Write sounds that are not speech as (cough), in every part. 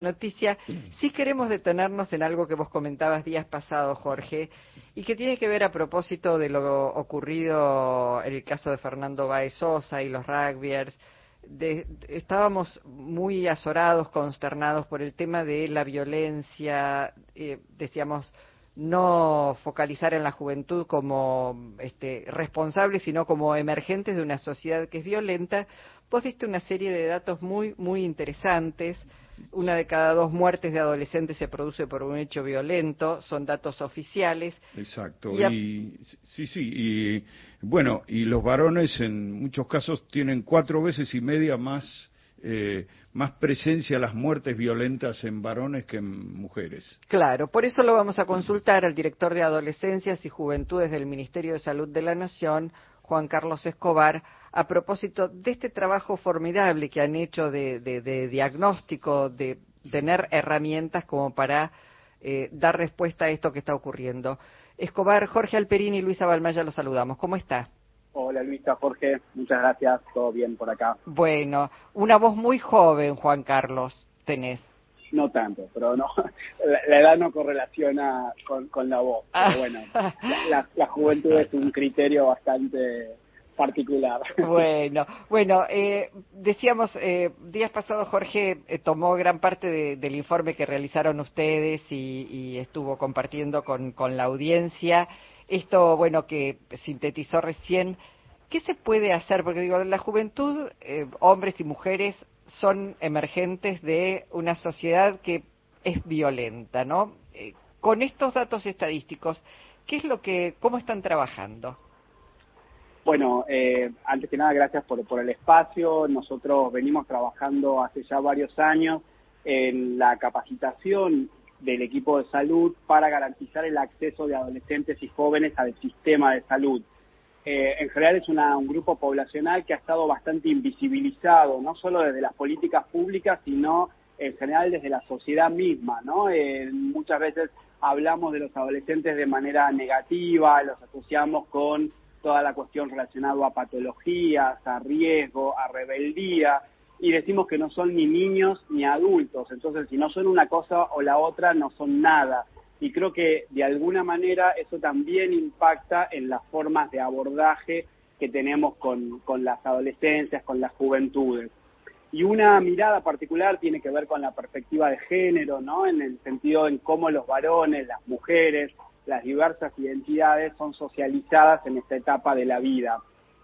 noticia, (clears throat) sí queremos detenernos en algo que vos comentabas días pasados, Jorge, y que tiene que ver a propósito de lo ocurrido en el caso de Fernando Baez Sosa y los rugbyers. estábamos muy azorados, consternados por el tema de la violencia, eh, decíamos, no focalizar en la juventud como este, responsables, sino como emergentes de una sociedad que es violenta. Vos diste una serie de datos muy, muy interesantes una de cada dos muertes de adolescentes se produce por un hecho violento, son datos oficiales. Exacto, y, sí, sí, y bueno, y los varones en muchos casos tienen cuatro veces y media más eh, más presencia las muertes violentas en varones que en mujeres. Claro, por eso lo vamos a consultar al director de Adolescencias y Juventudes del Ministerio de Salud de la Nación, Juan Carlos Escobar, a propósito de este trabajo formidable que han hecho de, diagnóstico, de tener herramientas como para eh, dar respuesta a esto que está ocurriendo. Escobar, Jorge Alperín y Luisa Balmaya los saludamos. ¿Cómo está? Hola Luisa, Jorge, muchas gracias, todo bien por acá. Bueno, una voz muy joven, Juan Carlos, tenés. No tanto, pero no, (laughs) la, edad no correlaciona con, la voz. Pero bueno, la juventud es un criterio bastante particular. (laughs) Bueno, bueno, eh, decíamos, eh, días pasados Jorge eh, tomó gran parte del informe que realizaron ustedes y, estuvo compartiendo con, con, la audiencia. Esto, bueno, que sintetizó recién, ¿qué se puede hacer? Porque digo, la juventud, eh, hombres y mujeres, son emergentes de una sociedad que es violenta, ¿no? con estos datos estadísticos, ¿qué es lo que, cómo están trabajando? Bueno, eh, antes que nada, gracias por, el espacio. Nosotros venimos trabajando hace ya varios años en la capacitación del equipo de salud para garantizar el acceso de adolescentes y jóvenes al sistema de salud. Eh, en general es un grupo poblacional que ha estado bastante invisibilizado, no solo desde las políticas públicas, sino en general desde la sociedad misma, ¿no? Eh, muchas veces hablamos de los adolescentes de manera negativa, los asociamos con toda la cuestión relacionada a patologías, a riesgo, a rebeldía, y decimos que no son ni niños ni adultos, entonces si no son una cosa o la otra, no son nada. Y creo que de alguna manera eso también impacta en las formas de abordaje que tenemos con, con las adolescencias, con las juventudes. Y una mirada particular tiene que ver con la perspectiva de género, ¿no? En el sentido en cómo los varones, las mujeres, las diversas identidades son socializadas en esta etapa de la vida.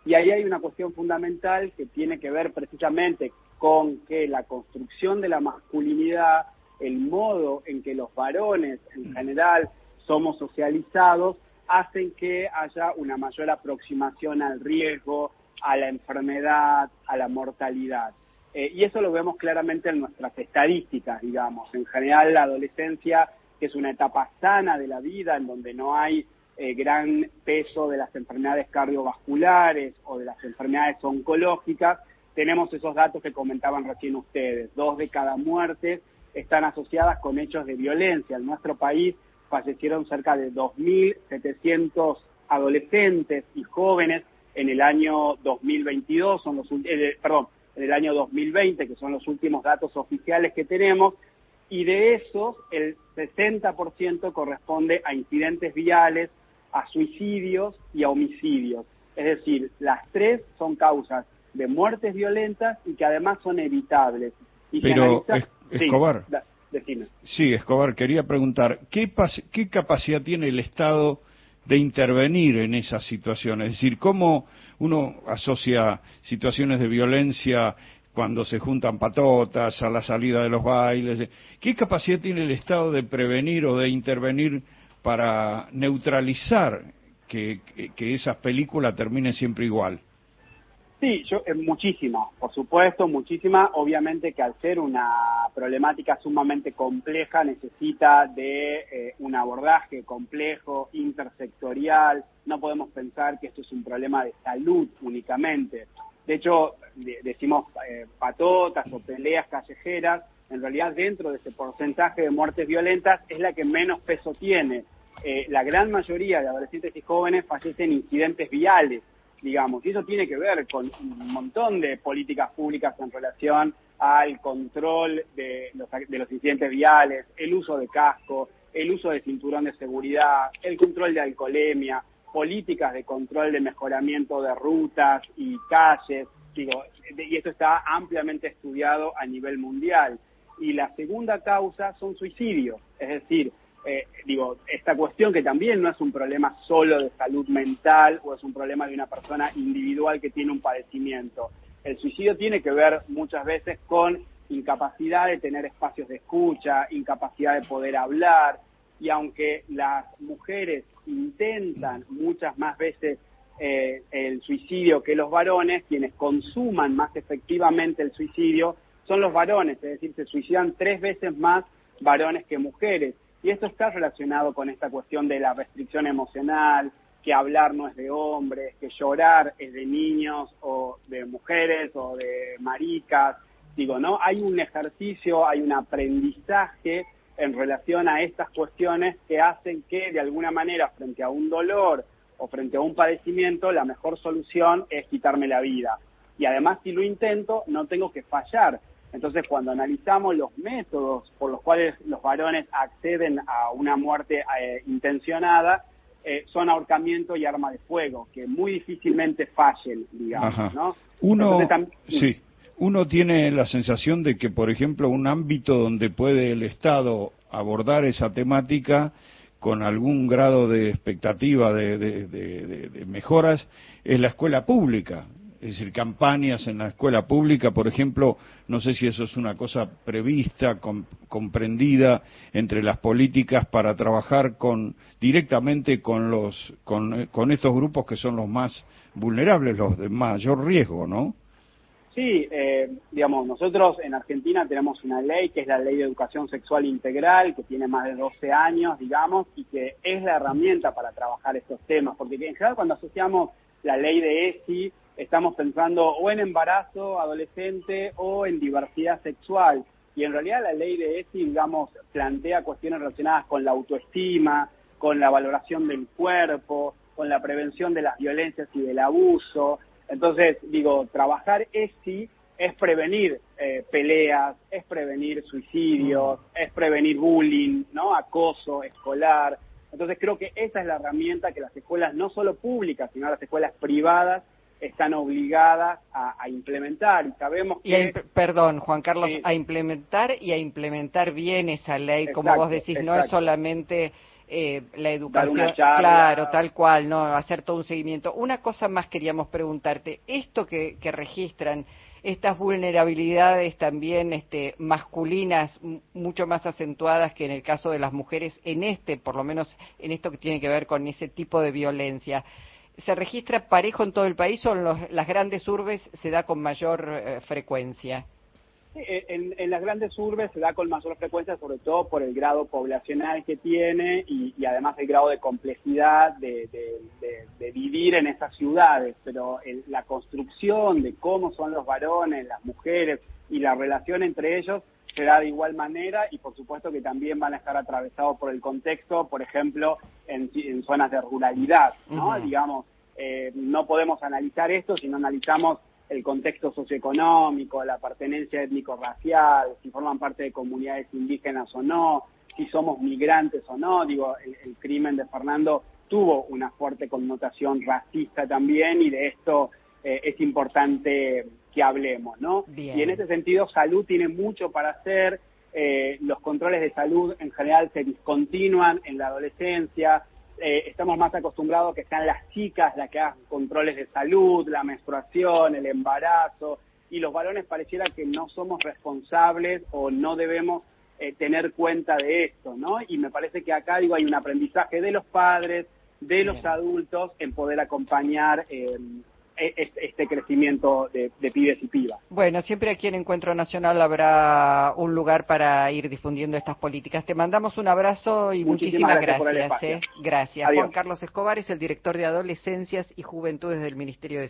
Y ahí hay una cuestión fundamental que tiene que ver precisamente con que la construcción de la masculinidad, el modo en que los varones en general somos socializados, hacen que haya una mayor aproximación al riesgo, a la enfermedad, a la mortalidad. Eh, y eso lo vemos claramente en nuestras estadísticas, digamos. En general, la adolescencia que es una etapa sana de la vida, en donde no hay eh, gran peso de las enfermedades cardiovasculares o de las enfermedades oncológicas, tenemos esos datos que comentaban recién ustedes. Dos de cada muerte están asociadas con hechos de violencia. En nuestro país fallecieron cerca de 2.700 adolescentes y jóvenes en el año 2022, son los, eh, perdón, en el año 2020, que son los últimos datos oficiales que tenemos, y de esos el 60% corresponde a incidentes viales, a suicidios y a homicidios. Es decir, las tres son causas de muertes violentas y que además son evitables. Pero, Escobar, sí, Escobar, quería preguntar, ¿qué, ¿qué capacidad tiene el Estado de intervenir en esas situaciones? Es decir, ¿cómo uno asocia situaciones de violencia cuando se juntan patotas, a la salida de los bailes. ¿Qué capacidad tiene el Estado de prevenir o de intervenir para neutralizar que, esas películas terminen siempre igual? Sí, yo, eh, muchísima, por supuesto, muchísima. Obviamente que al ser una problemática sumamente compleja necesita de eh, un abordaje complejo, intersectorial. No podemos pensar que esto es un problema de salud únicamente. De hecho, decimos eh, patotas o peleas callejeras, en realidad dentro de ese porcentaje de muertes violentas es la que menos peso tiene. Eh, la gran mayoría de adolescentes y jóvenes fallecen en incidentes viales, digamos, y eso tiene que ver con un montón de políticas públicas en relación al control de los, de los incidentes viales, el uso de casco, el uso de cinturón de seguridad, el control de alcoholemia, políticas de control de mejoramiento de rutas y calles, digo, y esto está ampliamente estudiado a nivel mundial. Y la segunda causa son suicidios, es decir, eh, digo, esta cuestión que también no es un problema solo de salud mental o es un problema de una persona individual que tiene un padecimiento. El suicidio tiene que ver muchas veces con incapacidad de tener espacios de escucha, incapacidad de poder hablar, y aunque las mujeres intentan muchas más veces eh, el suicidio que los varones, quienes consuman más efectivamente el suicidio son los varones, es decir, se suicidan tres veces más varones que mujeres. Y esto está relacionado con esta cuestión de la restricción emocional, que hablar no es de hombres, que llorar es de niños o de mujeres o de maricas. Digo, ¿no? Hay un ejercicio, hay un aprendizaje en relación a estas cuestiones que hacen que de alguna manera frente a un dolor o frente a un padecimiento la mejor solución es quitarme la vida. Y además si lo intento no tengo que fallar. Entonces cuando analizamos los métodos por los cuales los varones acceden a una muerte eh, intencionada, eh, son ahorcamiento y arma de fuego, que muy difícilmente fallen, digamos, ¿no? Uno, sí uno tiene la sensación de que, por ejemplo, un ámbito donde puede el Estado abordar esa temática con algún grado de expectativa de, mejoras es la escuela pública. Es decir, campañas en la escuela pública, por ejemplo, no sé si eso es una cosa prevista, comprendida entre las políticas para trabajar con, directamente con, los, con estos grupos que son los más vulnerables, los de mayor riesgo, ¿no? Sí, eh, digamos, nosotros en Argentina tenemos una ley que es la Ley de Educación Sexual Integral, que tiene más de 12 años, digamos, y que es la herramienta para trabajar estos temas, porque en general cuando asociamos la ley de ESI, estamos pensando o en embarazo adolescente o en diversidad sexual, y en realidad la ley de ESI, digamos, plantea cuestiones relacionadas con la autoestima, con la valoración del cuerpo, con la prevención de las violencias y del abuso, entonces, digo, trabajar ESI es prevenir eh, peleas, es prevenir suicidios, mm. es prevenir bullying, ¿no? Acoso escolar. Entonces creo que esa es la herramienta que las escuelas, no solo públicas, sino las escuelas privadas, están obligadas a, implementar. Y sabemos que... perdón, Juan Carlos, a implementar y a implementar bien esa ley, como vos decís, no es solamente eh, la educación, claro, tal cual, no hacer todo un seguimiento. Una cosa más queríamos preguntarte, esto que, registran, estas vulnerabilidades también este, masculinas mucho más acentuadas que en el caso de las mujeres, en este, por lo menos en esto que tiene que ver con ese tipo de violencia, ¿se registra parejo en todo el país o en las grandes urbes se da con mayor eh, frecuencia? Eh, en, las grandes urbes se da con mayor frecuencia, sobre todo por el grado poblacional que tiene y, además el grado de complejidad de, vivir en esas ciudades. Pero la construcción de cómo son los varones, las mujeres y la relación entre ellos se da de igual manera y por supuesto que también van a estar atravesados por el contexto, por ejemplo, en, zonas de ruralidad, ¿no? Digamos, eh, no podemos analizar esto si no analizamos el contexto socioeconómico, la pertenencia étnico-racial, si forman parte de comunidades indígenas o no, si somos migrantes o no. Digo, el, crimen de Fernando tuvo una fuerte connotación racista también y de esto eh, es importante que hablemos, ¿no? Y en ese sentido, salud tiene mucho para hacer. Eh, los controles de salud en general se discontinúan en la adolescencia, eh, estamos más acostumbrados a que sean las chicas las que hagan controles de salud, la menstruación, el embarazo, y los varones pareciera que no somos responsables o no debemos eh, tener cuenta de esto, ¿no? Y me parece que acá, digo, hay un aprendizaje de los padres, de los adultos, en poder acompañar eh, este crecimiento de, pibes y pibas. Bueno, siempre aquí en Encuentro Nacional habrá un lugar para ir difundiendo estas políticas. Te mandamos un abrazo y muchísimas, gracias. Gracias. ¿eh? Juan Carlos Escobar es el director de Adolescencias y Juventudes del Ministerio de